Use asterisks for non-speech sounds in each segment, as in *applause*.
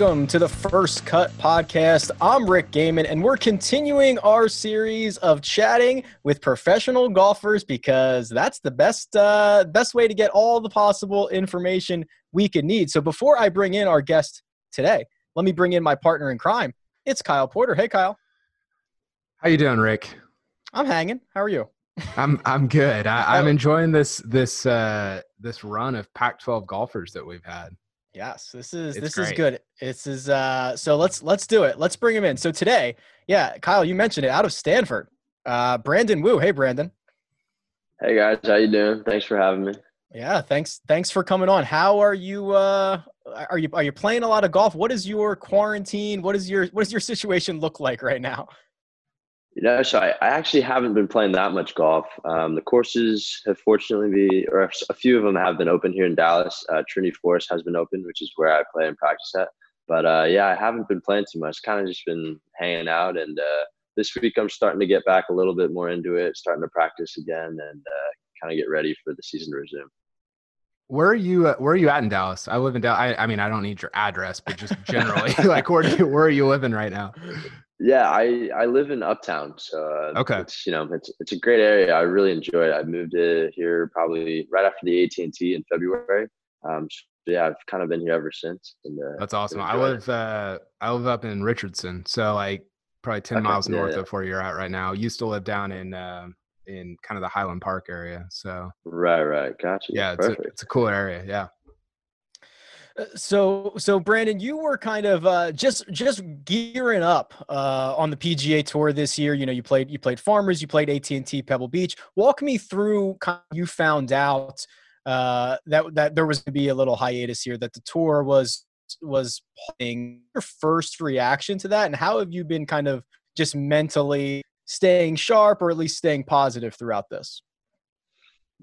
Welcome to the First Cut Podcast. I'm Rick Gehman, and we're continuing our series of chatting with professional golfers because that's the best uh, best way to get all the possible information we could need. So before I bring in our guest today, let me bring in my partner in crime. It's Kyle Porter. Hey, Kyle. How you doing, Rick? I'm hanging. How are you? I'm I'm good. I, am enjoying this this uh, this run of Pac-12 golfers that we've had. Yes, this is it's this great. is good. This is uh so let's let's do it. Let's bring him in. So today, yeah, Kyle, you mentioned it out of Stanford. Uh Brandon Wu. Hey Brandon. Hey guys, how you doing? Thanks for having me. Yeah, thanks thanks for coming on. How are you uh are you are you playing a lot of golf? What is your quarantine? What is your what does your situation look like right now? You know, so I, I actually haven't been playing that much golf. Um, the courses have fortunately be, or a few of them have been open here in Dallas. Uh, Trinity Forest has been open, which is where I play and practice at. But uh, yeah, I haven't been playing too much. Kind of just been hanging out. And uh, this week I'm starting to get back a little bit more into it, starting to practice again, and uh, kind of get ready for the season to resume. Where are you? Uh, where are you at in Dallas? I live in Dallas. I, I mean, I don't need your address, but just generally, *laughs* like, where do you, where are you living right now? Yeah, I I live in Uptown, so uh, okay, it's, you know it's it's a great area. I really enjoy it. I moved here probably right after the AT and T in February. Um, so yeah, I've kind of been here ever since. And uh, that's awesome. I live uh, I live up in Richardson, so like probably ten okay, miles yeah, north yeah. of where you're at right now. Used to live down in uh, in kind of the Highland Park area. So right, right, gotcha. Yeah, it's a, it's a cool area. Yeah. Uh, so so brandon you were kind of uh, just just gearing up uh, on the pga tour this year. You know you played you played farmers you played at&t pebble beach. Walk me through you found out uh, that that there was going to be a little hiatus here that the tour was was playing. Your first reaction to that and how have you been kind of just mentally staying sharp or at least staying positive throughout this?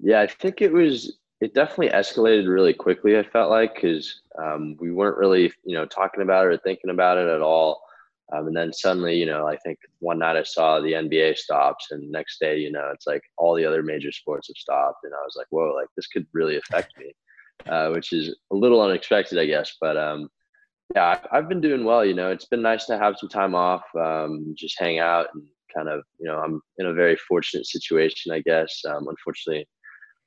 Yeah i think it was it definitely escalated really quickly. I felt like because um, we weren't really, you know, talking about it or thinking about it at all. Um, and then suddenly, you know, I think one night I saw the NBA stops, and next day, you know, it's like all the other major sports have stopped, and I was like, whoa, like this could really affect me, uh, which is a little unexpected, I guess. But um, yeah, I've been doing well. You know, it's been nice to have some time off, um, just hang out, and kind of, you know, I'm in a very fortunate situation, I guess. Um, unfortunately,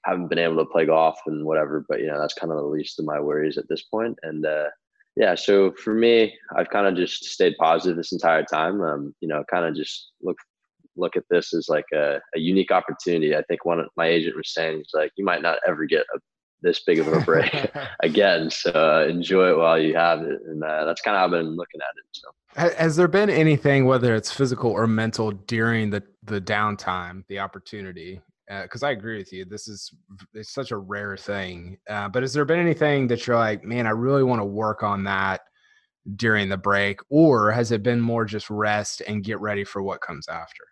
haven't been able to play golf and whatever, but you know, that's kind of the least of my worries at this point. And uh, yeah, so for me, I've kind of just stayed positive this entire time. Um, you know, kind of just look look at this as like a, a unique opportunity. I think one of my agent was saying, he's like, you might not ever get a, this big of a break *laughs* again. So uh, enjoy it while you have it. And uh, that's kind of how I've been looking at it. So has there been anything, whether it's physical or mental during the, the downtime, the opportunity because uh, I agree with you. This is it's such a rare thing. Uh, but has there been anything that you're like, man, I really want to work on that during the break, or has it been more just rest and get ready for what comes after?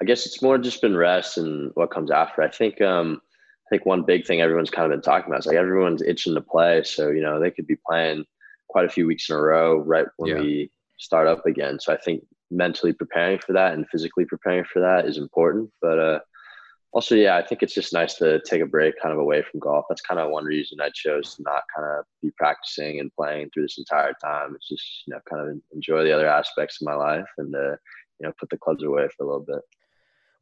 I guess it's more just been rest and what comes after. I think um, I think one big thing everyone's kind of been talking about is like everyone's itching to play, so you know they could be playing quite a few weeks in a row right when yeah. we start up again. So I think mentally preparing for that and physically preparing for that is important. But uh, also, yeah, I think it's just nice to take a break kind of away from golf. That's kind of one reason I chose to not kind of be practicing and playing through this entire time. It's just, you know, kind of enjoy the other aspects of my life and, uh, you know, put the clubs away for a little bit.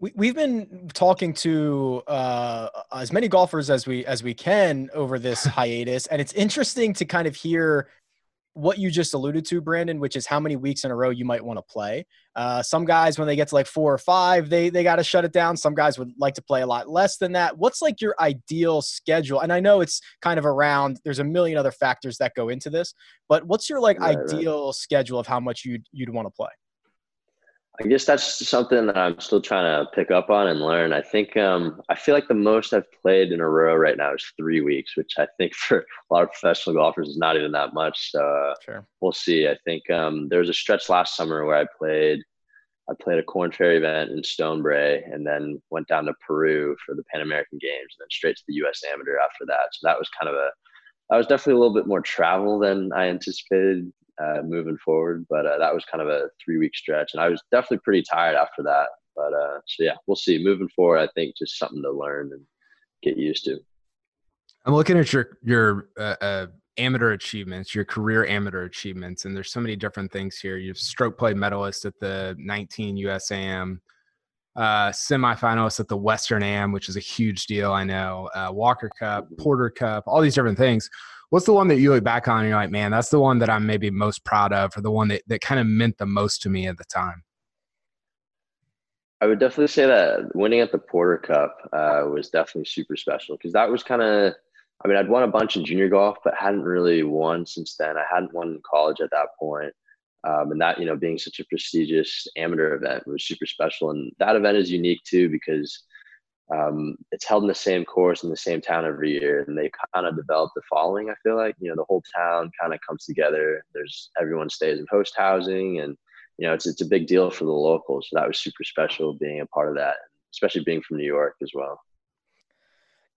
We, we've been talking to uh, as many golfers as we as we can over this *laughs* hiatus, and it's interesting to kind of hear what you just alluded to, Brandon, which is how many weeks in a row you might want to play. Uh, some guys, when they get to like four or five, they they got to shut it down. Some guys would like to play a lot less than that. What's like your ideal schedule? And I know it's kind of around. There's a million other factors that go into this, but what's your like right, ideal right. schedule of how much you'd you'd want to play? I guess that's something that I'm still trying to pick up on and learn. I think um, I feel like the most I've played in a row right now is three weeks, which I think *laughs* for a lot of professional golfers is not even that much. So uh, sure. we'll see. I think um, there was a stretch last summer where I played. I played a Korn Ferry event in Stonebrae and then went down to Peru for the Pan American Games and then straight to the U.S. Amateur after that. So that was kind of a that was definitely a little bit more travel than I anticipated uh, moving forward. But uh, that was kind of a three week stretch, and I was definitely pretty tired after that. But uh, so yeah, we'll see. Moving forward, I think just something to learn and get used to. I'm looking at your your uh, uh, amateur achievements, your career amateur achievements, and there's so many different things here. You've stroke play medalist at the 19 USAM, uh, semifinalist at the Western Am, which is a huge deal. I know uh, Walker Cup, mm-hmm. Porter Cup, all these different things what's the one that you look back on and you're like, man, that's the one that I'm maybe most proud of, or the one that, that kind of meant the most to me at the time? I would definitely say that winning at the Porter Cup uh, was definitely super special because that was kind of, I mean, I'd won a bunch in junior golf, but hadn't really won since then. I hadn't won in college at that point. Um, and that, you know, being such a prestigious amateur event was super special. And that event is unique too because um, it's held in the same course in the same town every year and they kind of developed the following i feel like. You know the whole town kind of comes together. There's everyone stays in host housing and you know it's, it's a big deal for the locals. So that was super special being a part of that especially being from new york as well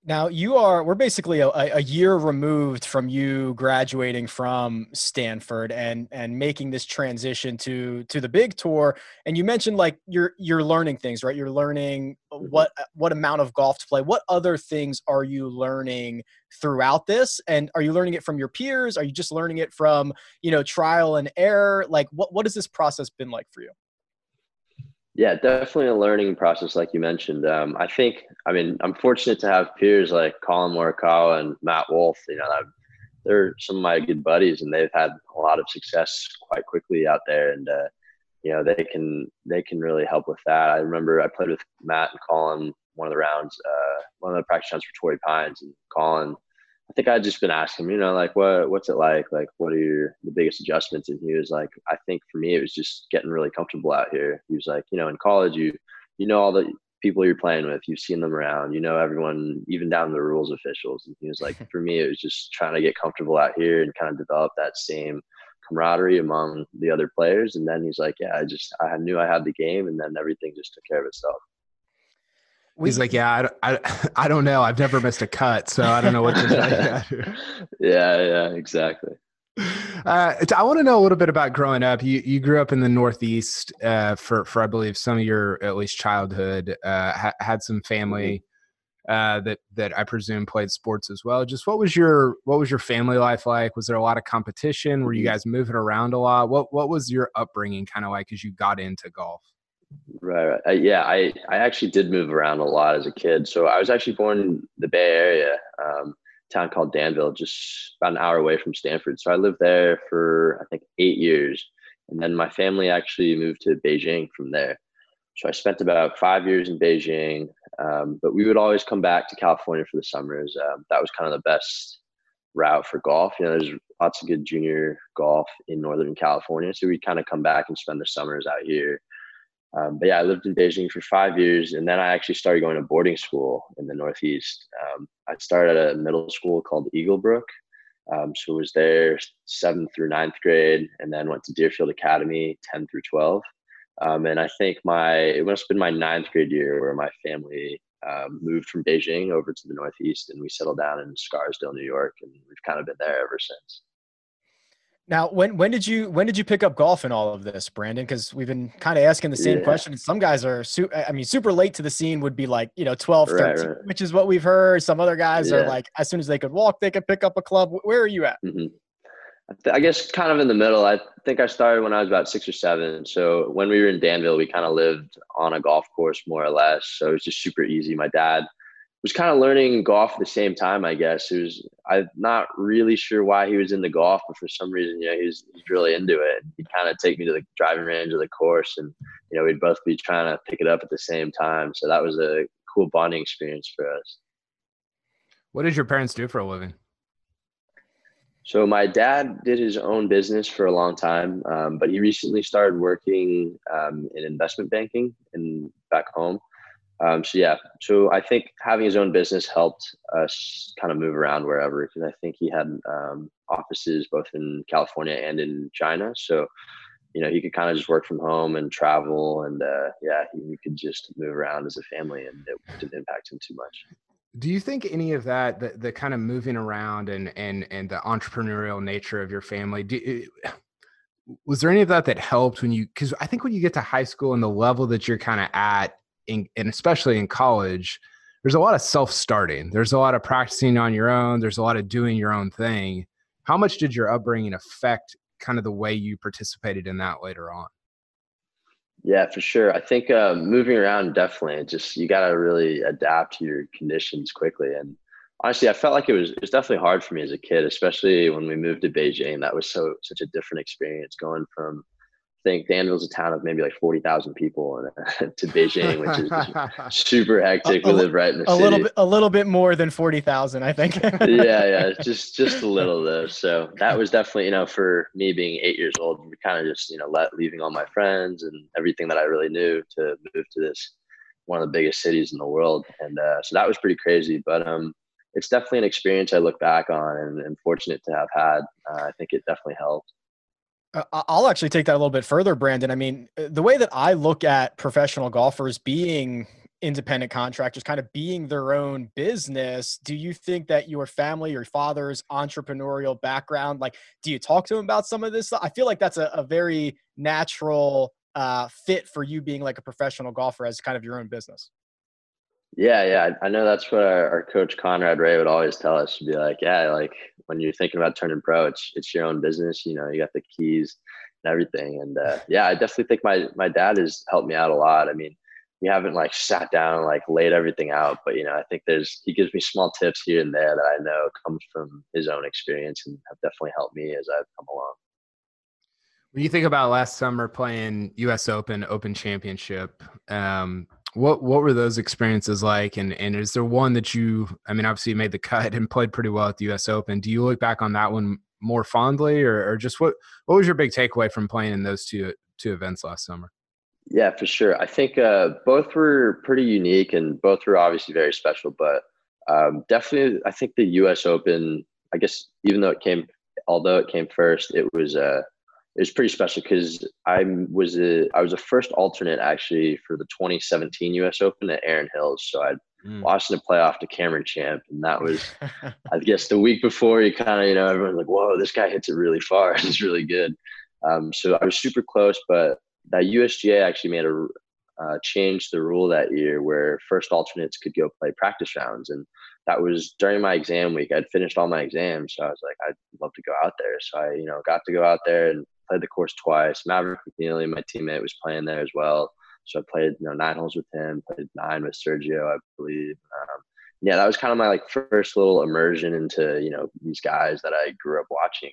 now you are we're basically a, a, year removed from you graduating from Stanford and and making this transition to to the big tour. And you mentioned like you're you're learning things right? You're learning mm-hmm. what what amount of golf to play. What other things are you learning throughout this? And are you learning it from your peers? Are you just learning it from you know trial and error? Like what what has this process been like for you yeah, definitely a learning process, like you mentioned. Um, I think, I mean, I'm fortunate to have peers like Collin Morikawa and Matt Wolff. You know, they're some of my good buddies, and they've had a lot of success quite quickly out there. And uh, you know, they can they can really help with that. I remember I played with Matt and Collin one of the rounds, uh, one of the practice rounds for Torrey Pines, and Collin I think I'd just been asking him, you know, like what what's it like? Like what are your the biggest adjustments? And he was like, I think for me it was just getting really comfortable out here. He was like, you know, in college you you know all the people you're playing with, you've seen them around, you know everyone, even down to the rules officials. And he was like, *laughs* for me it was just trying to get comfortable out here and kind of develop that same camaraderie among the other players. And then he's like, yeah, I just I knew I had the game, and then everything just took care of itself. He's like, yeah, I, I, *laughs* I don't know. I've never missed a cut, so I don't know what to say. *laughs* *laughs* yeah, yeah, exactly. Uh, I want to know a little bit about growing up. You you grew up in the Northeast uh, for for I believe some of your at least childhood. Uh, ha- had some family mm-hmm. uh, that that I presume played sports as well. Just what was your what was your family life like? Was there a lot of competition? Were you mm-hmm. guys moving around a lot? What what was your upbringing kind of like as you got into golf? Right, right. Uh, yeah, I, I actually did move around a lot as a kid. So I was actually born in the Bay Area, um, town called Danville, just about an hour away from Stanford. So I lived there for I think eight years, and then my family actually moved to Beijing from there. So I spent about five years in Beijing, um, but we would always come back to California for the summers. Um, that was kind of the best route for golf. You know, there's lots of good junior golf in Northern California, so we'd kind of come back and spend the summers out here. Um, but yeah, I lived in Beijing for five years, and then I actually started going to boarding school in the Northeast. Um, I started at a middle school called Eaglebrook, um, so was there seventh through ninth grade, and then went to Deerfield Academy ten through twelve. Um, and I think my it must have been my ninth grade year where my family um, moved from Beijing over to the Northeast, and we settled down in Scarsdale, New York, and we've kind of been there ever since. Now, when when did you when did you pick up golf in all of this, Brandon? Because we've been kind of asking the same yeah. question. Some guys are, su- I mean, super late to the scene would be like you know 12, 13, right, right. which is what we've heard. Some other guys yeah. are like, as soon as they could walk, they could pick up a club. Where are you at? Mm-hmm. I guess kind of in the middle. I think I started when I was about six or seven. So when we were in Danville, we kind of lived on a golf course more or less. So it was just super easy. My dad was kind of learning golf at the same time, I guess. It was I'm not really sure why he was into golf, but for some reason, you know, he he's he's really into it. He'd kind of take me to the driving range of the course and you know, we'd both be trying to pick it up at the same time. So that was a cool bonding experience for us. What did your parents do for a living? So my dad did his own business for a long time, um, but he recently started working um, in investment banking in back home. Um, so yeah, so I think having his own business helped us kind of move around wherever because I think he had um, offices both in California and in China. So you know he could kind of just work from home and travel, and uh, yeah, he, could just move around as a family, and it didn't impact him too much. Do you think any of that, the, the kind of moving around and and and the entrepreneurial nature of your family, do, was there any of that that helped when you? Because I think when you get to high school and the level that you're kind of at in, and especially in college, there's a lot of self starting. There's a lot of practicing on your own. There's a lot of doing your own thing. How much did your upbringing affect kind of the way you participated in that later on? Yeah, for sure. I think uh, moving around definitely just you got to really adapt to your conditions quickly. And honestly, I felt like it was it was definitely hard for me as a kid, especially when we moved to Beijing. That was so such a different experience going from think Danville's a town of maybe like 40,000 people and, to *laughs* Beijing, which is *laughs* super hectic. we live right in the a city. little bit, a little bit more than 40,000, I think. *laughs* yeah. Yeah. Just, just a little though. So that was definitely, you know, for me being eight years old, we kind of just, you know, let leaving all my friends and everything that I really knew to move to this, one of the biggest cities in the world. And uh, so that was pretty crazy, but, um, it's definitely an experience I look back on and, and fortunate to have had. Uh, I think it definitely helped. Uh, I'll actually take that a little bit further, Brandon. I mean, uh, the way that I look at professional golfers being independent contractors, kind of being their own business, do you think that your family, your father's entrepreneurial background, like, do you talk to him about some of this? I feel like that's a, a very natural uh, fit for you being like a professional golfer as kind of your own business. Yeah, yeah, I know that's what our, our coach Conrad Ray would always tell us. To be like, yeah, like when you're thinking about turning pro, it's it's your own business. You know, you got the keys and everything. And uh, yeah, I definitely think my my dad has helped me out a lot. I mean, we haven't like sat down and like laid everything out, but you know, I think there's he gives me small tips here and there that I know comes from his own experience and have definitely helped me as I've come along. When you think about last summer playing U.S. Open, Open Championship, um, what what were those experiences like? And and is there one that you? I mean, obviously you made the cut and played pretty well at the U.S. Open. Do you look back on that one more fondly, or, or just what what was your big takeaway from playing in those two two events last summer? Yeah, for sure. I think uh, both were pretty unique, and both were obviously very special. But um, definitely, I think the U.S. Open. I guess even though it came, although it came first, it was uh, it was pretty special because I was a I was a first alternate actually for the 2017 U.S. Open at Erin Hills. So I'd mm. watched the playoff to Cameron Champ, and that was *laughs* I guess the week before. You kind of you know everyone's like, "Whoa, this guy hits it really far. *laughs* it's really good." Um, so I was super close, but that USGA actually made a uh, changed the rule that year where first alternates could go play practice rounds, and that was during my exam week. I'd finished all my exams, so I was like, I'd love to go out there. So I, you know, got to go out there and played the course twice. Maverick McNealy, my teammate, was playing there as well. So I played, you know, nine holes with him, played nine with Sergio, I believe. Um, yeah, that was kind of my like first little immersion into, you know, these guys that I grew up watching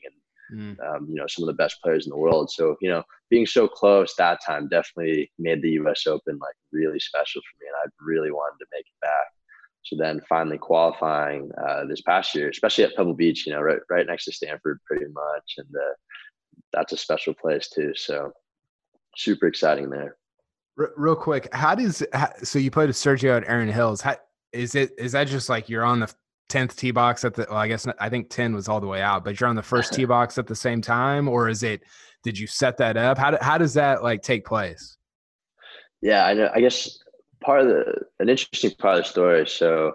and, mm. um, you know, some of the best players in the world. So, you know, being so close that time definitely made the US Open like really special for me. And I really wanted to make it back. So then finally qualifying uh, this past year, especially at Pebble Beach, you know, right, right next to Stanford pretty much. And, uh, that's a special place too. So super exciting there. Real quick, how does so you played with Sergio at Erin Hills? How is it? Is that just like you're on the tenth tee box at the? Well, I guess not, I think ten was all the way out, but you're on the first tee *laughs* box at the same time, or is it? Did you set that up? How how does that like take place? Yeah, I know. I guess part of the an interesting part of the story. So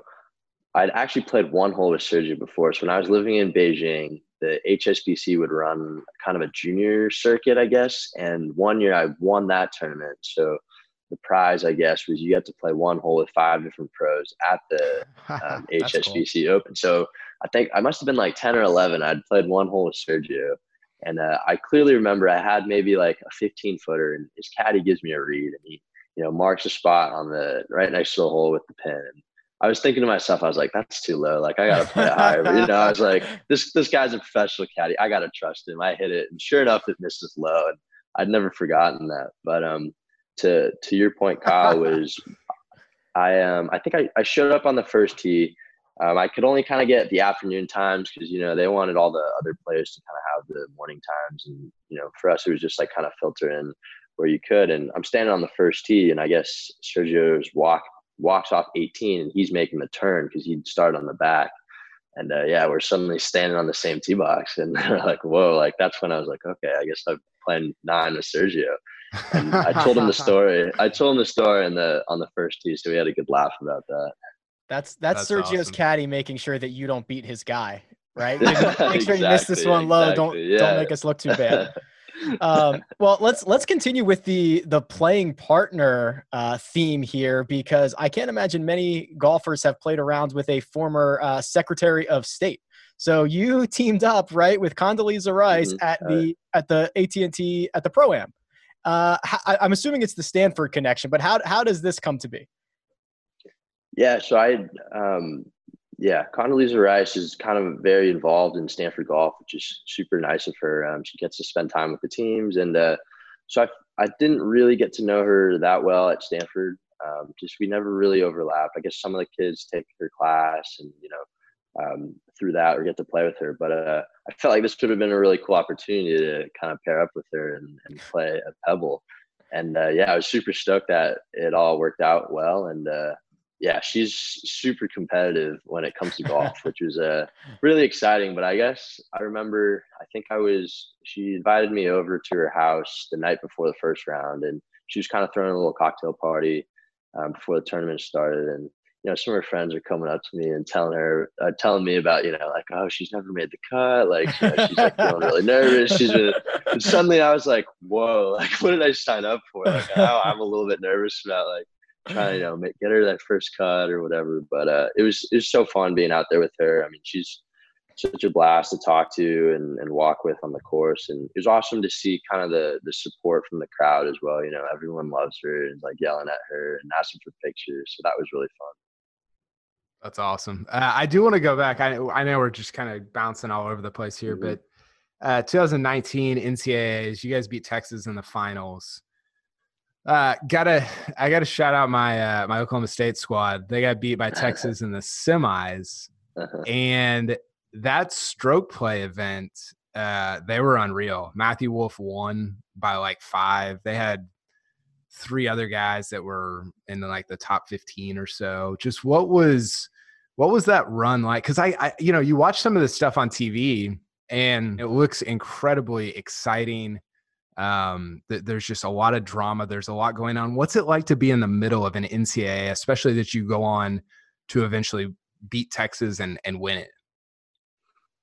I'd actually played one hole with Sergio before. So when I was living in Beijing, the HSBC would run kind of a junior circuit, I guess. And one year I won that tournament. So the prize, I guess, was you had to play one hole with five different pros at the *laughs* um, HSBC cool. Open. So I think I must have been like 10 or 11. I'd played one hole with Sergio. And uh, I clearly remember I had maybe like a 15 footer, and his caddy gives me a read, and he, you know, marks a spot on the right next to the hole with the pin. And I was thinking to myself, I was like, that's too low. Like I gotta play higher. But, you know, I was like, *laughs* this this guy's a professional caddy. I gotta trust him. I hit it, and sure enough, it misses low. And I'd never forgotten that. But um, to to your point, Kyle *laughs* was I um I think I, I showed up on the first tee um, I could only kind of get the afternoon times because you know they wanted all the other players to kind of have the morning times, and you know for us it was just like kind of filter in where you could. And I'm standing on the first tee, and I guess Sergio's walk walks off 18, and he's making the turn because he'd start on the back. And uh, yeah, we're suddenly standing on the same tee box, *laughs* and like, "Whoa!" Like that's when I was like, "Okay, I guess I'm playing nine with Sergio." And I told him the *laughs* story. I told him the story in the on the first tee, so we had a good laugh about that. That's that's, that's Sergio's awesome. caddy making sure that you don't beat his guy, right? *laughs* Make sure exactly, you miss this one low. Don't yeah. don't make us look too bad. Um, well, let's let's continue with the the playing partner uh, theme here because I can't imagine many golfers have played around with a former uh, Secretary of State. So you teamed up right with Condoleezza Rice mm-hmm. at the at the AT and T at the Pro Am. Uh, I, I'm assuming it's the Stanford connection, but how how does this come to be? Yeah, so I, um, yeah, Condoleezza Rice is kind of very involved in Stanford golf, which is super nice of her. Um, she gets to spend time with the teams, and uh, so I, I didn't really get to know her that well at Stanford. Um, just we never really overlapped. I guess some of the kids take her class, and you know, um, through that or get to play with her. But uh, I felt like this would have been a really cool opportunity to kind of pair up with her and, and play at Pebble. And uh, yeah, I was super stoked that it all worked out well. And uh, yeah, she's super competitive when it comes to *laughs* golf, which was uh, really exciting. But I guess I remember, I think I was, she invited me over to her house the night before the first round, and she was kind of throwing a little cocktail party um, before the tournament started. And you know, some of her friends are coming up to me and telling her, uh, telling me about, you know, like, oh, she's never made the cut. Like, you know, she's like feeling really nervous. She's been, and suddenly I was like, whoa, *laughs* like, what did I sign up for? Like, oh, I'm a little bit nervous about like trying to you know make, get her that first cut or whatever. But uh, it was it was so fun being out there with her. I mean, she's such a blast to talk to and, and walk with on the course, and it was awesome to see kind of the the support from the crowd as well. You know, everyone loves her and like yelling at her and asking for pictures. So that was really fun. That's awesome. Uh, I do want to go back. I I know we're just kind of bouncing all over the place here, mm-hmm. but uh, 2019 NCAAs, you guys beat Texas in the finals. Uh, gotta I gotta shout out my uh, my Oklahoma State squad. They got beat by *laughs* Texas in the semis, uh-huh. and that stroke play event, uh, they were unreal. Matthew Wolff won by like five. They had three other guys that were in the, like the top 15 or so. Just what was what was that run like? Because I, I, you know, you watch some of this stuff on TV and it looks incredibly exciting um, th- there's just a lot of drama. There's a lot going on. What's it like to be in the middle of an NCAA, especially that you go on to eventually beat Texas and, and win it?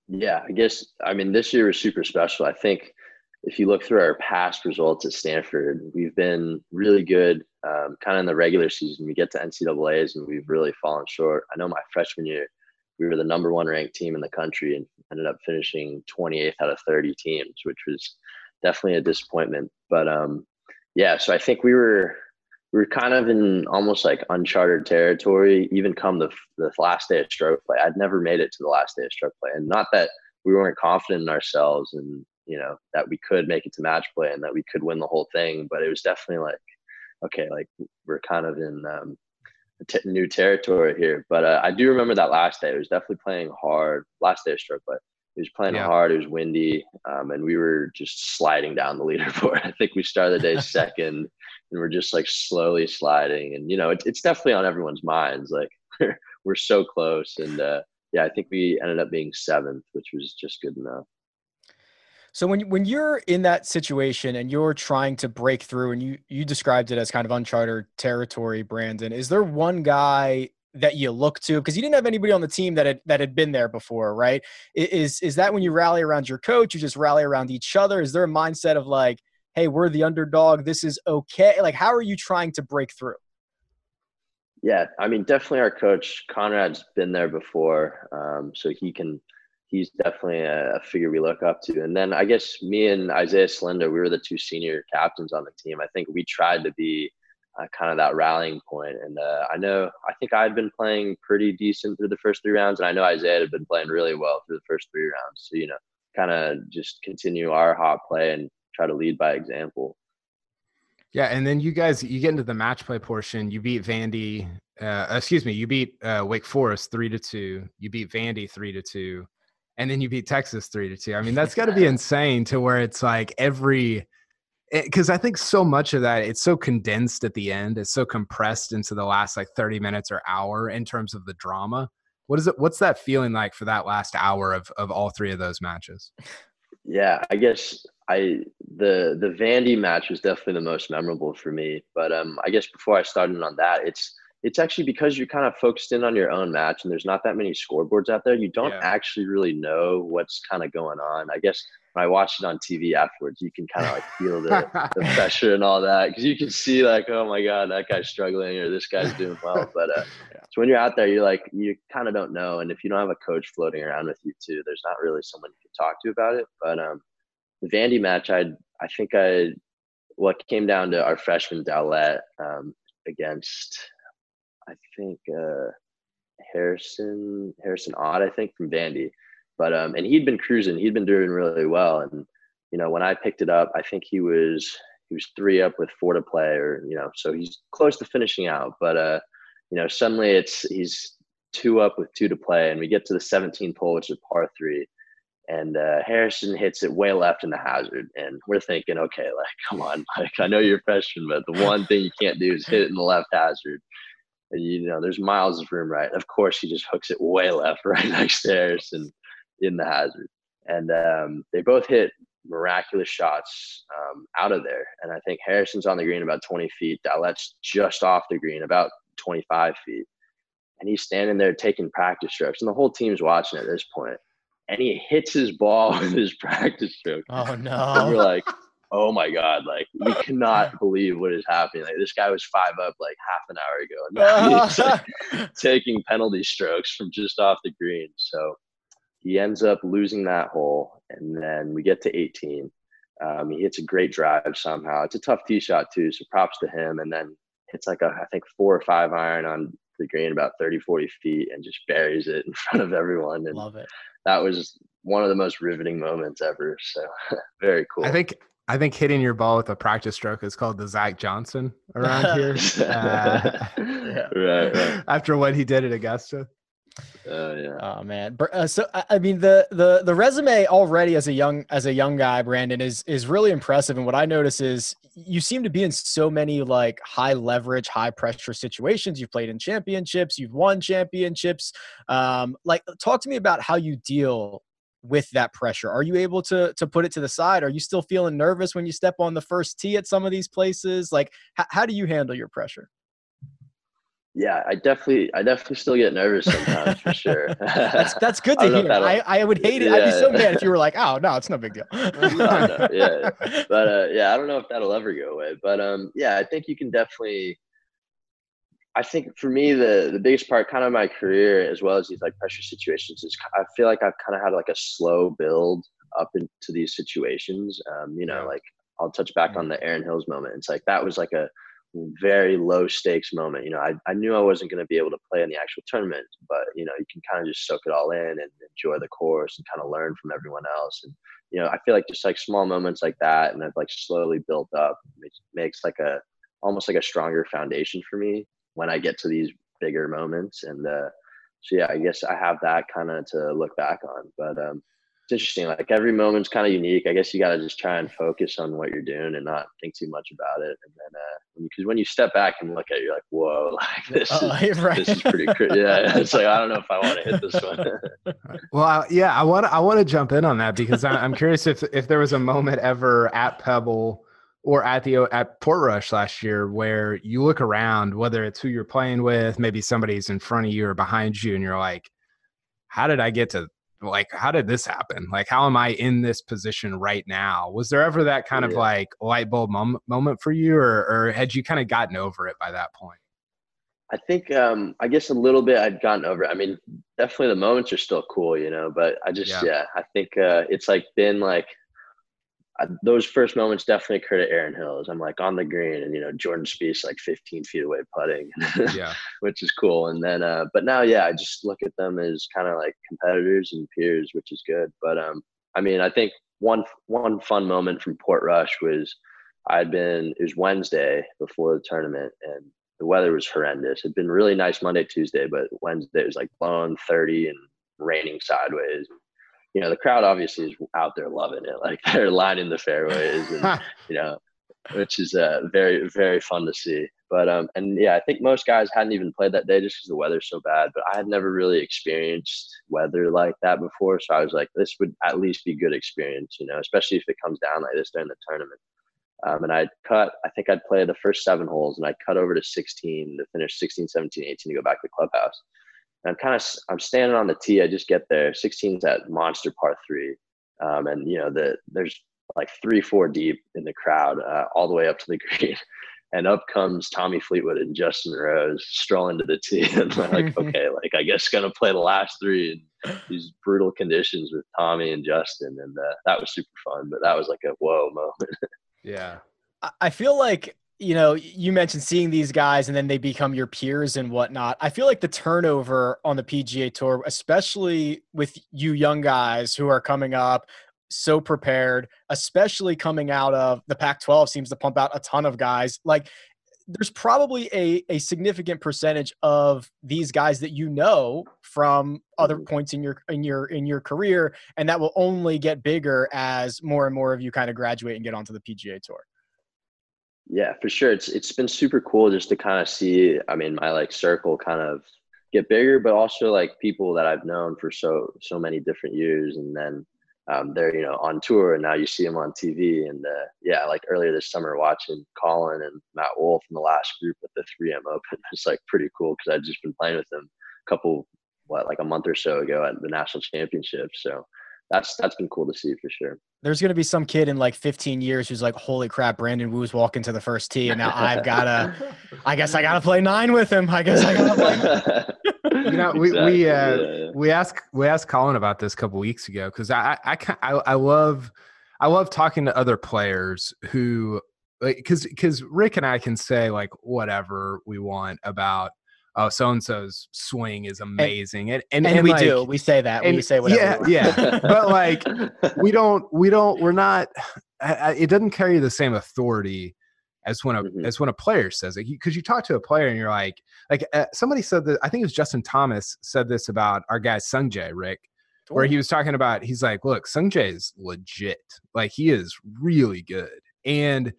Yeah, I guess, I mean, this year was super special. I think if you look through our past results at Stanford, we've been really good um, kind of in the regular season. We get to NCAAs and we've really fallen short. I know my freshman year, we were the number one ranked team in the country and ended up finishing 28th out of 30 teams, which was definitely a disappointment. But um, yeah, so I think we were we were kind of in almost like uncharted territory, even come the the last day of stroke play. I'd never made it to the last day of stroke play, and not that we weren't confident in ourselves and you know that we could make it to match play and that we could win the whole thing, but it was definitely like, okay, like we're kind of in um, t- new territory here. But uh, I do remember that last day. It was definitely playing hard. Last day of stroke play it was playing yeah. hard. It was windy, um, and we were just sliding down the *laughs* leaderboard. I think we started the day *laughs* second, and we're just like slowly sliding. And you know, it, it's definitely on everyone's minds. Like *laughs* we're so close, and uh, yeah, I think we ended up being seventh, which was just good enough. So when when you're in that situation and you're trying to break through, and you you described it as kind of uncharted territory, Brandon, is there one guy that you look to because you didn't have anybody on the team that had that had been there before right? Is is that when you rally around your coach you just rally around each other? Is there a mindset of like hey we're the underdog this is okay? Like how are you trying to break through? Yeah i mean definitely our coach conrad's been there before um, so he can he's definitely a, a, figure we look up to. And then i guess me and isaiah Salinda we were the two senior captains on the team. I think we tried to be uh, kind of that rallying point. And uh, I know, I think I had been playing pretty decent through the first three rounds, and I know Isaiah had been playing really well through the first three rounds. So, you know, kind of just continue our hot play and try to lead by example. Yeah, and then you guys you get into the match play portion. You beat Vandy. Uh, excuse me, you beat uh, Wake Forest three to two. You beat Vandy three to two, and then you beat Texas three to two. I mean, that's got to be *laughs* insane to where it's like every because I think so much of that it's so condensed at the end. It's so compressed into the last like thirty minutes or hour in terms of the drama. What is it? What's that feeling like for that last hour of of all three of those matches? Yeah, I guess I the the Vandy match was definitely the most memorable for me. But um, I guess before I started on that, it's it's actually because you're kind of focused in on your own match and there's not that many scoreboards out there. You don't yeah. actually really know what's kind of going on. I guess when I watched it on TV afterwards, you can kind of like feel the, *laughs* the pressure and all that because you can see like, oh my god, that guy's struggling or this guy's doing well. But uh, *laughs* yeah. so when you're out there, you're like, you kind of don't know. And if you don't have a coach floating around with you too, there's not really someone you can talk to about it. But um, the Vandy match, I I think I what came down to our freshman Daulet um, against I think uh, Harrison Harrison Ott I think from Vandy, but um and he'd been cruising, he'd been doing really well, and you know when I picked it up, I think he was he was three up with four to play, or you know so he's close to finishing out, but uh you know suddenly it's he's two up with two to play, and we get to the 17th hole, which is par three. And uh, Harrison hits it way left in the hazard, and we're thinking, okay, like, *laughs* come on, like, I know you're a freshman, but the one thing you can't do is hit it in the left hazard. And you know, there's miles of room, right? Of course, he just hooks it way left, *laughs* right next to Harrison in the hazard, and um, they both hit miraculous shots um, out of there. And I think Harrison's on the green about 20 feet. Daulet's just off the green, about 25 feet. And he's standing there taking practice strokes, and the whole team's watching at this point. and he hits his ball *laughs* with his practice stroke. Oh no! And we're like, oh my god, like we cannot *laughs* believe what is happening. Like this guy was five up like half an hour ago, and now *laughs* he's like, taking penalty strokes from just off the green. So he ends up losing that hole, and then we get to 18. Um, he hits a great drive somehow. It's a tough tee shot too, so props to him. And then hits like a I think four or five iron on the green about 30, 40 feet and just buries it in *laughs* front of everyone. And Love it that was one of the most riveting moments ever. So *laughs* very cool. I think I think hitting your ball with a practice stroke is called the Zach Johnson around *laughs* here. uh, yeah. Right, right. After what he did at Augusta. Oh yeah. Oh man. Uh, so I mean the the the resume already as a young as a young guy, Brandon is is really impressive. And what I notice is you seem to be in so many like high leverage, high pressure situations. You've played in championships, you've won championships. Um, like talk to me about how you deal with that pressure. Are you able to to put it to the side? Are you still feeling nervous when you step on the first tee at some of these places? Like h- how do you handle your pressure? Yeah, I definitely, I definitely still get nervous sometimes for sure. *laughs* that's that's good *laughs* to hear. I, I would hate it. Yeah, I'd be so mad if you were like, "Oh no, it's no big deal." *laughs* no, no, yeah, but uh, yeah, I don't know if that'll ever go away. But um, yeah, I think you can definitely. I think for me, the the biggest part, kind of my career, as well as these like pressure situations, is I feel like I've kind of had like a slow build up into these situations. Um, you know, like I'll touch back on the Erin Hills moment. It's like that was like a very low stakes moment. You know, I, I knew I wasn't going to be able to play in the actual tournament, but you know, you can kind of just soak it all in and enjoy the course and kind of learn from everyone else. And you know, I feel like just like small moments like that, and I've like slowly built up makes, makes like a almost like a stronger foundation for me when I get to these bigger moments. And uh, so yeah, I guess I have that kind of to look back on. But um, interesting. Like every moment's kind of unique. I guess you got to just try and focus on what you're doing and not think too much about it. And then, uh, because when you step back and look at it, you're like, whoa, *laughs* like this, uh, is, *laughs* right. this is pretty crazy. *laughs* Yeah. It's like, I don't know if I want to hit this one. well, I, yeah, I want to, I want to jump in on that because I'm curious if, if there was a moment ever at Pebble or at the, at Portrush last year where you look around, whether it's who you're playing with, maybe somebody's in front of you or behind you, and you're like, how did I get to like how did this happen? Like how am i in this position right now? Was there ever that kind yeah. of like light bulb moment, moment for you or, or had you kind of gotten over it by that point? I think um i guess a little bit i'd gotten over it. I mean definitely the moments are still cool you know but i just yeah, yeah i think uh it's like been like those first moments definitely occurred at Erin Hills. I'm like on the green, and you know Jordan Spieth like 15 feet away putting, yeah, *laughs* which is cool. And then, uh, but now, yeah, I just look at them as kind of like competitors and peers, which is good. But um, I mean, I think one one fun moment from Portrush was I'd been it was Wednesday before the tournament, and the weather was horrendous. It'd been really nice Monday, Tuesday, but Wednesday was like blowing 30 and raining sideways. You know, the crowd obviously is out there loving it. Like *laughs* they're lining the fairways and, *laughs* you know, which is uh, very, very fun to see. But, um, and yeah, I think most guys hadn't even played that day just because the weather's so bad. But I had never really experienced weather like that before. So I was like, this would at least be good experience, you know, especially if it comes down like this during the tournament. Um, and I'd cut, I think I'd play the first seven holes and I'd cut over to 16 to finish 16, 17, 18 to go back to the clubhouse. And I'm kind of, I'm standing on the tee. I just get there. 16's at monster par three. Um, and you know, the, there's like three, four deep in the crowd, uh, all the way up to the *laughs* green. And up comes Tommy Fleetwood and Justin Rose strolling to the tee. *laughs* And I'm like, okay, like I guess gonna play the last three in these brutal conditions with Tommy and Justin. And uh, that was super fun. But that was like a whoa moment. *laughs* Yeah. I feel like you know, you mentioned seeing these guys and then they become your peers and whatnot. I feel like the turnover on the PGA Tour, especially with you young guys who are coming up so prepared, especially coming out of the Pac 12, seems to pump out a ton of guys. Like, there's probably a, a significant percentage of these guys that you know from other Mm-hmm. points in your in your in your career and that will only get bigger as more and more of you kind of graduate and get onto the PGA tour. Yeah, for sure. It's it's been super cool just to kind of see. I mean, my like circle kind of get bigger, but also like people that I've known for so so many different years, and then um, they're you know on tour, and now you see them on TV. And uh, yeah, like earlier this summer, watching Collin and Matt Wolff in the last group at the 3M Open, *laughs* it's like pretty cool because I'd just been playing with them a couple what like a month or so ago at the national championship. So that's that's been cool to see for sure. There's going to be some kid in like 15 years who's like, "Holy crap, Brandon Wu's walking to the first tee, and now I've got to, *laughs* I guess I got to play nine with him. I guess I got to play." You know, we we uh, yeah, yeah. we asked we asked Collin about this a couple weeks ago because I I, I I I love I love talking to other players who like because because Rick and I can say like whatever we want about oh so and so's swing is amazing and and, And, and we like, do. We say that. and, we say whatever. yeah yeah but like we *laughs* don't we don't we're not it doesn't carry the same authority as when a Mhm. as when a player says it because you talk to a player and you're like like uh, somebody said that i think it was justin thomas said this about our guy sungjae rick where he was talking about he's like look sungjae is legit like he is really good and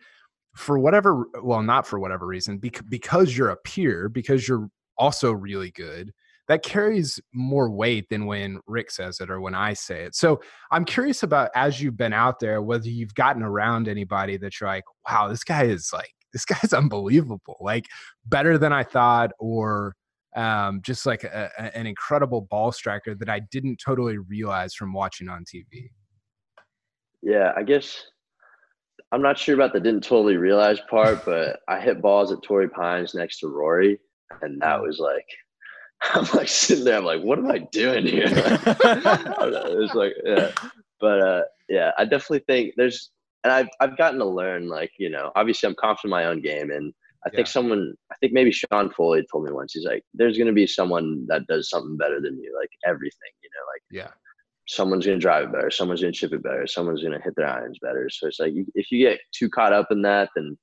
for whatever well not for whatever reason bec- because you're a peer because you're also really good that carries more weight than when Rick says it or when I say it. So I'm curious about as you've been out there, whether you've gotten around anybody that you're like, wow, this guy is like, *laughs* this guy's unbelievable, like better than I thought, or um, just like a, a- an incredible ball striker that I didn't totally realize from watching on TV. Yeah, I guess I'm not sure about the didn't totally realize part, but I hit balls at Torrey Pines next to Rory, and that was like, *laughs* I'm like sitting there, I'm like, what am I doing here? *laughs* It was like, yeah, but uh, yeah, I definitely think there's, and I've I've gotten to learn, like, you know, obviously I'm confident in my own game, and I think someone, I think maybe Sean Foley told me once, he's like, there's gonna be someone that does something better than you, like everything, you know, like Yeah. someone's going to drive it better, someone's going to chip it better, someone's going to hit their irons better. So it's like if you get too caught up in that, then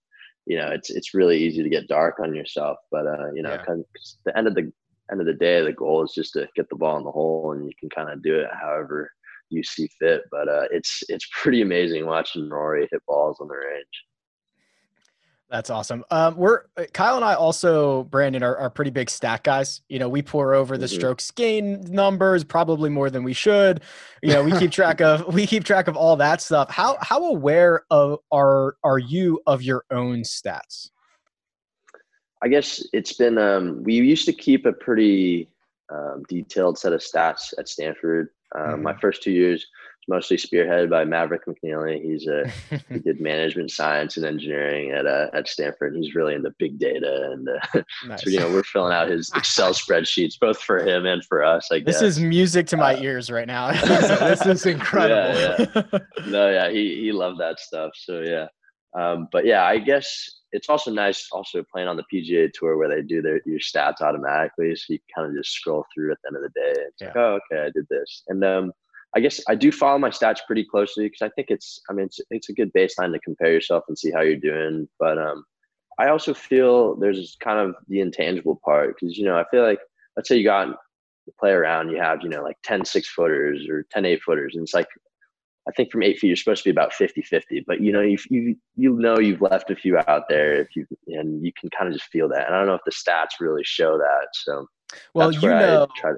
you know it's it's really easy to get dark on yourself. But uh, you know, Yeah. kind of, the end of the end of the day, the goal is just to get the ball in the hole, and you can kind of do it however you see fit. But uh, it's it's pretty amazing watching Rory hit balls on the range. That's awesome. Um, we're uh, Kyle and I also, Brandon, are, are pretty big stat guys. You know, we pour over the Mhm. strokes gain numbers probably more than we should. You know, we keep *laughs* track of we keep track of all that stuff. How how aware of are are you of your own stats? I guess it's been um, we used to keep a pretty um, detailed set of stats at Stanford. Um, My first two years mostly spearheaded by Maverick McNealy. He's a *laughs* he did management science and engineering at uh, at Stanford. He's really into big data, and uh, Nice. *laughs* so you know we're filling out his Excel *laughs* spreadsheets both for him and for us. I guess This is music to my Uh, ears right now. this is incredible. Yeah, no, yeah, he he loved that stuff. So yeah, um, but yeah, I guess it's also nice also playing on the PGA Tour where they do their your stats automatically, so you kind of just scroll through at the end of the day. It's like, oh, okay, I did this, and um, I guess I do follow my stats pretty closely because I think it's I mean it's it's a good baseline to compare yourself and see how you're doing. But um, I also feel there's kind of the intangible part because you know I feel like let's say you got play around, you have you know like 10 six footers or 10 eight footers, and it's like I think from eight feet you're supposed to be about 50 50, but you know you you you know you've left a few out there if you and you can kind of just feel that. And I don't know if the stats really show that. So well, you know. To,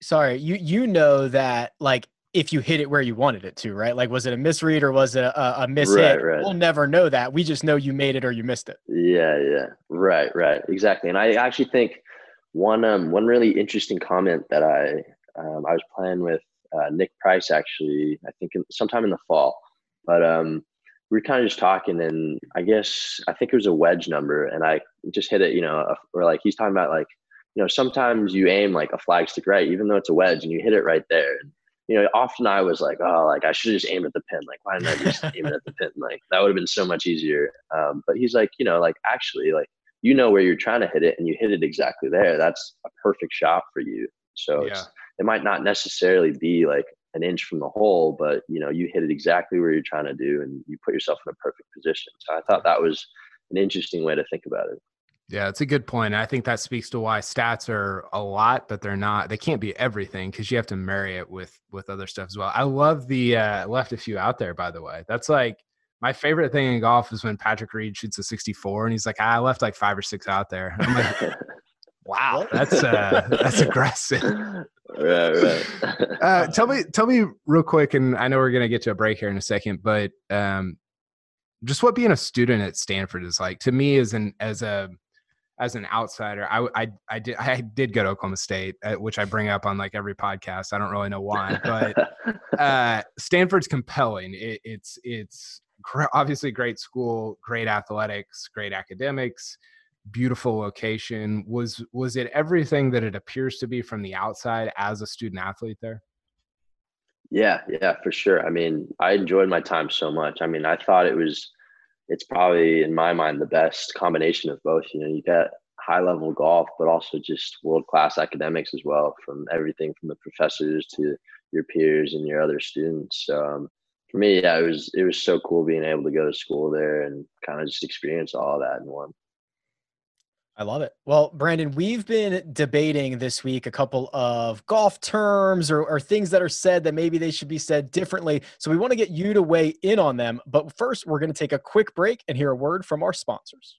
sorry, you you know that like if you hit it where you wanted it to, right? Like, was it a misread or was it a, a miss right, hit? Right. We'll never know that. We just know you made it or you missed it. Yeah, yeah, right, right, exactly. And I actually think one um one really interesting comment that I um, I was playing with uh, Nick Price actually I think in, sometime in the fall, but um we were kind of just talking and I guess I think it was a wedge number and I just hit it you know or like he's talking about like you know sometimes you aim like a flagstick right even though it's a wedge and you hit it right there. And, you know, often I was like, oh, like I should just aim at the pin. Like, why didn't I just *laughs* aim it at the pin? Like that would have been so much easier. Um, but he's like, you know, like actually, like you know where you're trying to hit it and you hit it exactly there. That's a perfect shot for you. So yeah. it might not necessarily be like an inch from the hole, but you know, you hit it exactly where you're trying to do and you put yourself in a perfect position. So I thought that was an interesting way to think about it. Yeah, it's a good point. I think that speaks to why stats are a lot, but they're not. They can't be everything because you have to marry it with with other stuff as well. I love the uh, left a few out there. By the way, that's like my favorite thing in golf is when Patrick Reed shoots a 64 and he's like, I left like five or six out there. I'm like, *laughs* wow, that's uh, that's *laughs* aggressive. Right, right. *laughs* uh, tell me, tell me real quick, and I know we're gonna get to a break here in a second, but um, just what being a student at Stanford is like to me as an as a as an outsider. I I I did I did go to Oklahoma State, uh, which I bring up on like every podcast. I don't really know why, but *laughs* uh, Stanford's compelling. It, it's it's obviously great school, great athletics, great academics, beautiful location. Was was it everything that it appears to be from the outside as a student athlete there? Yeah, yeah, for sure. I mean, I enjoyed my time so much. I mean, I thought it was it's probably in my mind the best combination of both. You know, you get high level golf, but also just world class academics as well, from everything from the professors to your peers and your other students. Um, for me, yeah, it was it was so cool being able to go to school there and kind of just experience all that in one. I love it. Well, Brandon, we've been debating this week a couple of golf terms or, or, things that are said that maybe they should be said differently. So we want to get you to weigh in on them. But first, we're going to take a quick break and hear a word from our sponsors.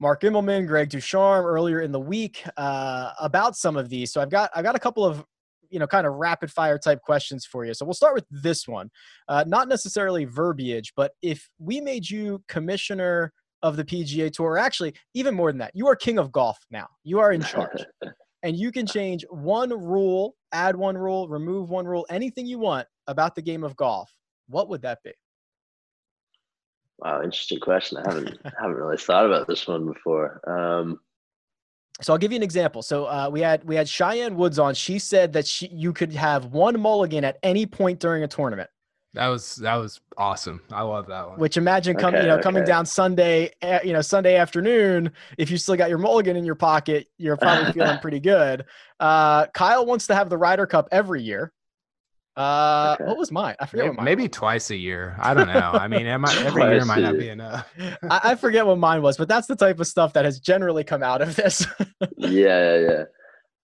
Mark Immelman, Greg Ducharme earlier in the week uh, about some of these. So I've got I've got a couple of you know kind of rapid fire type questions for you. So we'll start with this one. Uh, not necessarily verbiage, but if we made you commissioner of the PGA Tour, actually even more than that, you are king of golf now. You are in charge. *laughs* and you can change one rule, add one rule, remove one rule, anything you want about the game of golf. What would that be? Wow, interesting question. I haven't *laughs* haven't really thought about this one before. Um, so I'll give you an example. So uh, we had we had Cheyenne Woods on. She said that she you could have one mulligan at any point during a tournament. That was that was awesome. I love that one. Which imagine coming okay, you know coming down Sunday eh, you know Sunday afternoon if you still got your mulligan in your pocket you're probably *laughs* feeling pretty good. Uh, Kyle wants to have the Ryder Cup every year. Uh, okay. what was mine? I forget. Maybe, maybe twice a year. I don't know. I mean, might, *laughs* every year might not be enough. *laughs* I, I, forget what mine was, but that's the type of stuff that has generally come out of this. *laughs* yeah, yeah, yeah.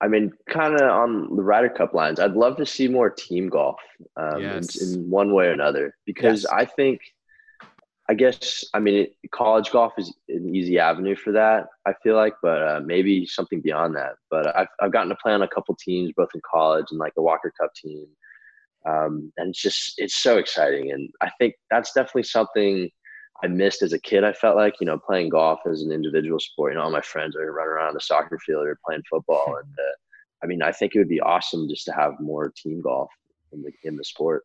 I mean, kind of on the Ryder Cup lines. I'd love to see more team golf um, yes. in, in, one way or another because yes. I think, I guess, I mean, it, college golf is an easy avenue for that. I feel like, but uh, maybe something beyond that. But I've I've gotten to play on a couple teams both in college and like the Walker Cup team um, and it's just it's so exciting and i think that's definitely something i missed as a kid i felt like you know playing golf as an individual sport you know all my friends are running around the soccer field or playing football *laughs* and uh, i mean i think it would be awesome just to have more team golf in the in the sport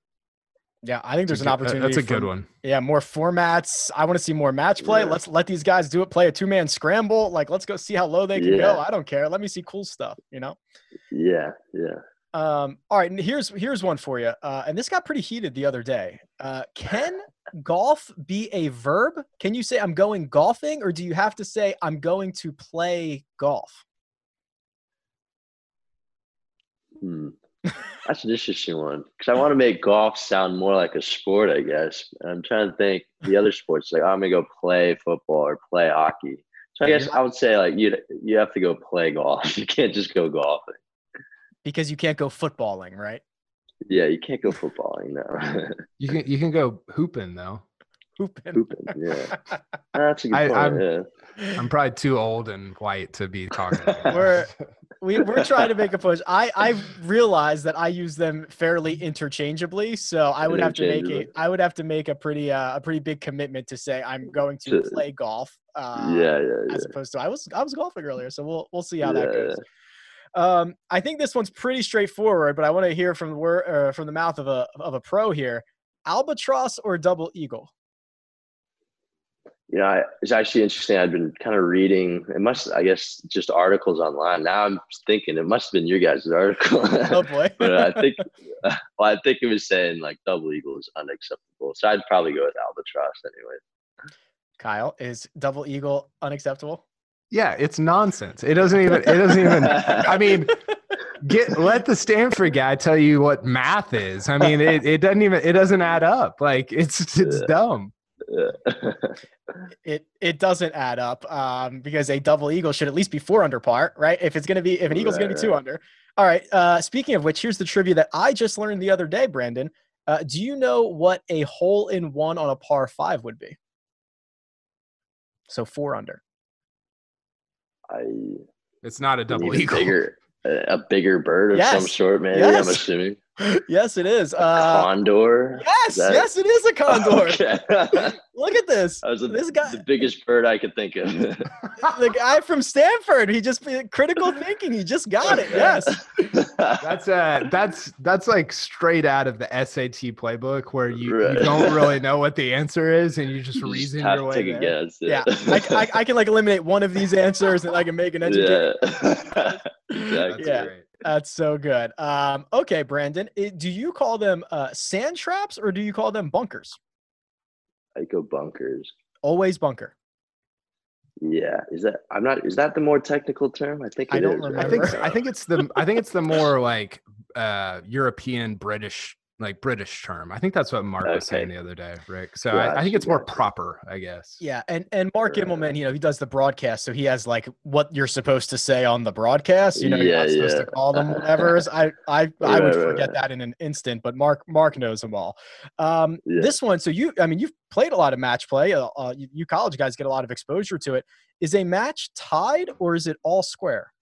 yeah, I think there's an opportunity. That's a good one. Yeah, more formats. I want to see more match play. Yeah. Let's let these guys do it. Play a two man scramble. Like, let's go see how low they can yeah. go. I don't care. Let me see cool stuff. You know. Yeah, yeah. Um, all right, here's here's one for you, uh, and this got pretty heated the other day. Uh, can golf be a verb? Can you say I'm going golfing, or do you have to say I'm going to play golf? Hmm. That's an interesting one because I want to make golf sound more like a sport, I guess. I'm trying to think the other sports, like oh, I'm gonna go play football or play hockey. So I guess I would say like you you have to go play golf. *laughs* You can't just go golfing because you can't go footballing, right? Yeah, you can't go footballing now. you can you can go hooping though. Hooping. Hooping, yeah. *laughs* That's a good I, point. I'm, yeah. I'm probably too old and white to be talking. we're *laughs* we, we're trying to make a push. I I realize that I use them fairly interchangeably, so I would have to make a I would have to make a pretty uh, a pretty big commitment to say I'm going to play golf. Uh, yeah, yeah, yeah. As opposed to I was I was golfing earlier, so we'll we'll see how yeah, that goes. Yeah. Um, I think this one's pretty straightforward, but I want to hear from the word uh, from the mouth of a of a pro here. Albatross or double eagle? You know, it's actually interesting. I've been kind of reading. It must, I guess, just articles online. Now I'm thinking it must have been your guys' article. *laughs* Oh boy! *laughs* but I think, well, I think it was saying like double eagle is unacceptable. So I'd probably go with albatross anyway. Kyle, is double eagle unacceptable? Yeah, it's nonsense. It doesn't even. It doesn't even. I mean, get let the Stanford guy tell you what math is. I mean, it, it doesn't even. It doesn't add up. Like it's it's dumb. it it doesn't add up um, because a double eagle should at least be four under par, right? If it's gonna be if an eagle's right, gonna be two right. under. All right. Uh, speaking of which, here's the trivia that I just learned the other day, Brandon. Uh, do you know what a hole in one on a par five would be? So four under. I. It's not a double eagle. Bigger, a bigger bird of yes. some sort, maybe. Yes. I'm assuming. Yes, it is. Uh, condor. Yes, that... yes, it is a condor. *laughs* Okay. Look at this. That was a, this guy, the biggest bird I could think of. *laughs* the guy from Stanford. He just critical thinking. He just got it. Yes. *laughs* that's uh that's that's like straight out of the SAT playbook where you, right. you don't really know what the answer is and you just you reason just your way. Take a guess. Yeah, yeah. I, I, I, can like eliminate one of these answers and I can make an educated. Yeah. exactly. Yeah. Great. That's so good. Um, okay, Brandon, it, do you call them uh, sand traps or do you call them bunkers? I go bunkers. Always bunker. Yeah, is that I'm not is that the more technical term? I think I don't is, remember. I think I think it's the I think it's the more like uh European British like British term. I think that's what Mark was saying the other day, Rick. So I, I think Gotcha, it's more gotcha. proper, I guess. Yeah, and and Mark Right. Immelman, you know, he does the broadcast, so he has like what you're supposed to say on the broadcast. You know, you're Yeah, not supposed yeah. to call them *laughs* whatever. I I I Right, would right, forget right. that in an instant, but Mark Mark knows them all. Um, Yeah. This one, so you, I mean, you've played a lot of match play. Uh, uh, you, you college guys get a lot of exposure to it. Is a match tied or is it all square?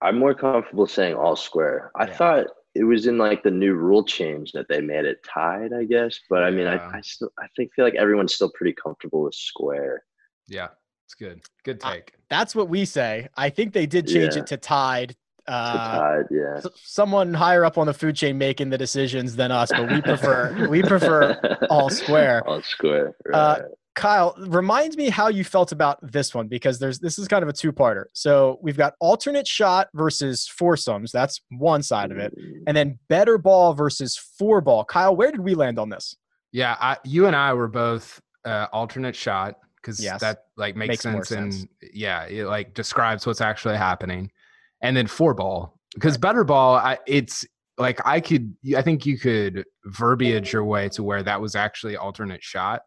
I'm more comfortable saying all square. I Yeah. thought it was in like the new rule change that they made it tied, I guess. But I mean, Yeah. I, I still I think feel like everyone's still pretty comfortable with square. Yeah, it's good. Good I- take. That's what we say. I think they did change Yeah. it to tied. To Uh, tied, yeah. s- someone higher up on the food chain making the decisions than us, but we prefer we *laughs* prefer all square. all square. Uh, Right. Kyle, remind me how you felt about this one because there's this is kind of a two-parter. So we've got alternate shot versus foursomes. That's one side of it, and then better ball versus four ball. Kyle, where did we land on this? Yeah, I, you and I were both uh, alternate shot because Yes. that like makes, Makes sense and sense. yeah, it like describes what's actually happening. And then four ball because better ball, I, it's like I could, I think you could verbiage your way to where that was actually alternate shot,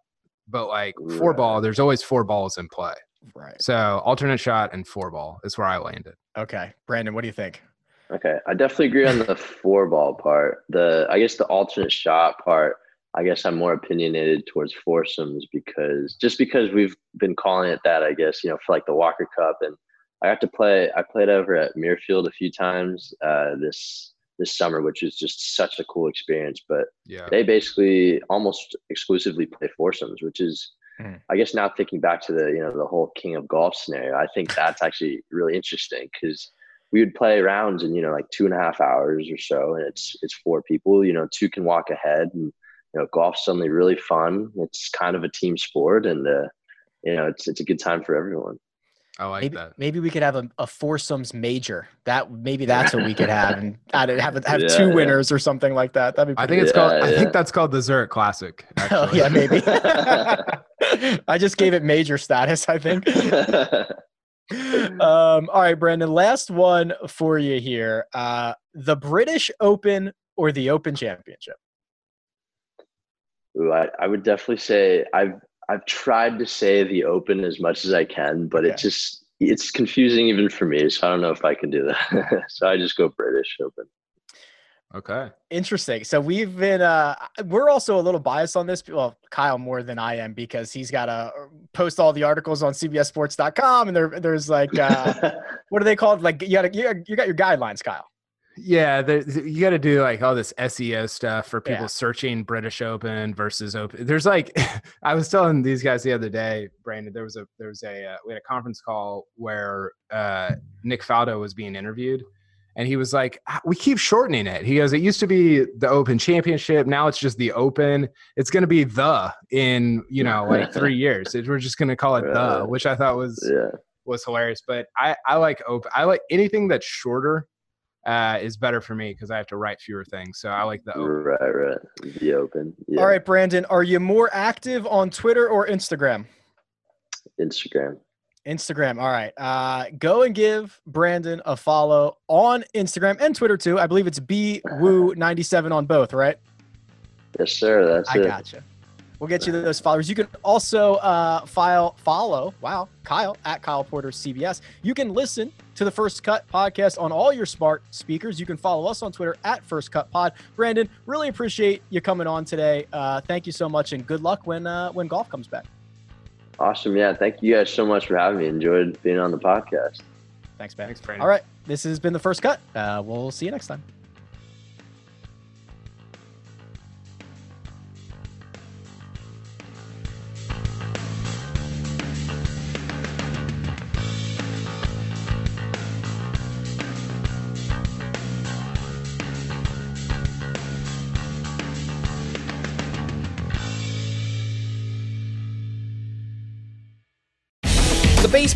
but like four ball, there's always four balls in play. Right. So alternate shot and four ball is where I landed. Okay, Brandon, what do you think? Okay, I definitely agree on the four ball part. The I guess the alternate shot part. I guess I'm more opinionated towards foursomes because just because we've been calling it that. I guess you know for like the Walker Cup, and I got to play. I played over at Muirfield a few times uh, this this summer, which is just such a cool experience. But Yeah. they basically almost exclusively play foursomes, which is, Mhm. I guess, now thinking back to the you know the whole king of golf scenario, I think that's *laughs* actually really interesting because we would play rounds in you know like two and a half hours or so, and it's it's four people. You know, two can walk ahead, and you know golf's suddenly really fun. It's kind of a team sport, and uh, you know it's it's a good time for everyone. I like maybe that. maybe we could have a, a foursomes major. That maybe that's what we could have and add it, have have Yeah, two yeah. winners or something like that. That'd be I pretty think it's Yeah, called, I yeah. think that's called the Zurich Classic. *laughs* Oh Actually. yeah, maybe. *laughs* *laughs* I just gave it major status, I think. um, all right, Brandon. Last one for you here. Uh, the British Open or the Open Championship? Ooh, I, I would definitely say I've I've tried to say the open as much as I can, but Okay. it just it's confusing even for me. So I don't know if I can do that. *laughs* so I just go British Open. Okay. Interesting. So we've been uh we're also a little biased on this. Well, Kyle more than I am because he's got to post all the articles on CBSSports.com and there there's like uh *laughs* what are they called? Like you got you got, you got your guidelines, Kyle. Yeah, there, you got to do like all this SEO stuff for people Yeah. searching British Open versus Open. There's like, *laughs* I was telling these guys the other day, Brandon. There was a there was a uh, we had a conference call where uh, Nick Faldo was being interviewed, and he was like, "Ah, "We keep shortening it." He goes, "It used to be the Open Championship. Now it's just the Open. It's going to be the in you know like *laughs* three years. It, we're just going to call it the," which I thought was yeah. was hilarious. But I I like open. I like anything that's shorter uh, is better for me because I have to write fewer things. So I like the open. Right, right. The open. Yeah. All right, Brandon, are you more active on Twitter or Instagram? Instagram. Instagram. All right. Uh, go and give Brandon a follow on Instagram and Twitter too. I believe it's bwoo97 on both, right? Yes, sir. That's I it. gotcha. We'll get you those followers. You can also uh, file follow. Wow, Kyle at Kyle Porter CBS. You can listen to the First Cut podcast on all your smart speakers. You can follow us on Twitter at First Cut Pod. Brandon, really appreciate you coming on today. Uh, thank you so much, and good luck when uh, when golf comes back. Awesome. Yeah. Thank you guys so much for having me. Enjoyed being on the podcast. Thanks, man. Thanks, Brandon. All right, this has been the First Cut. Uh, we'll see you next time.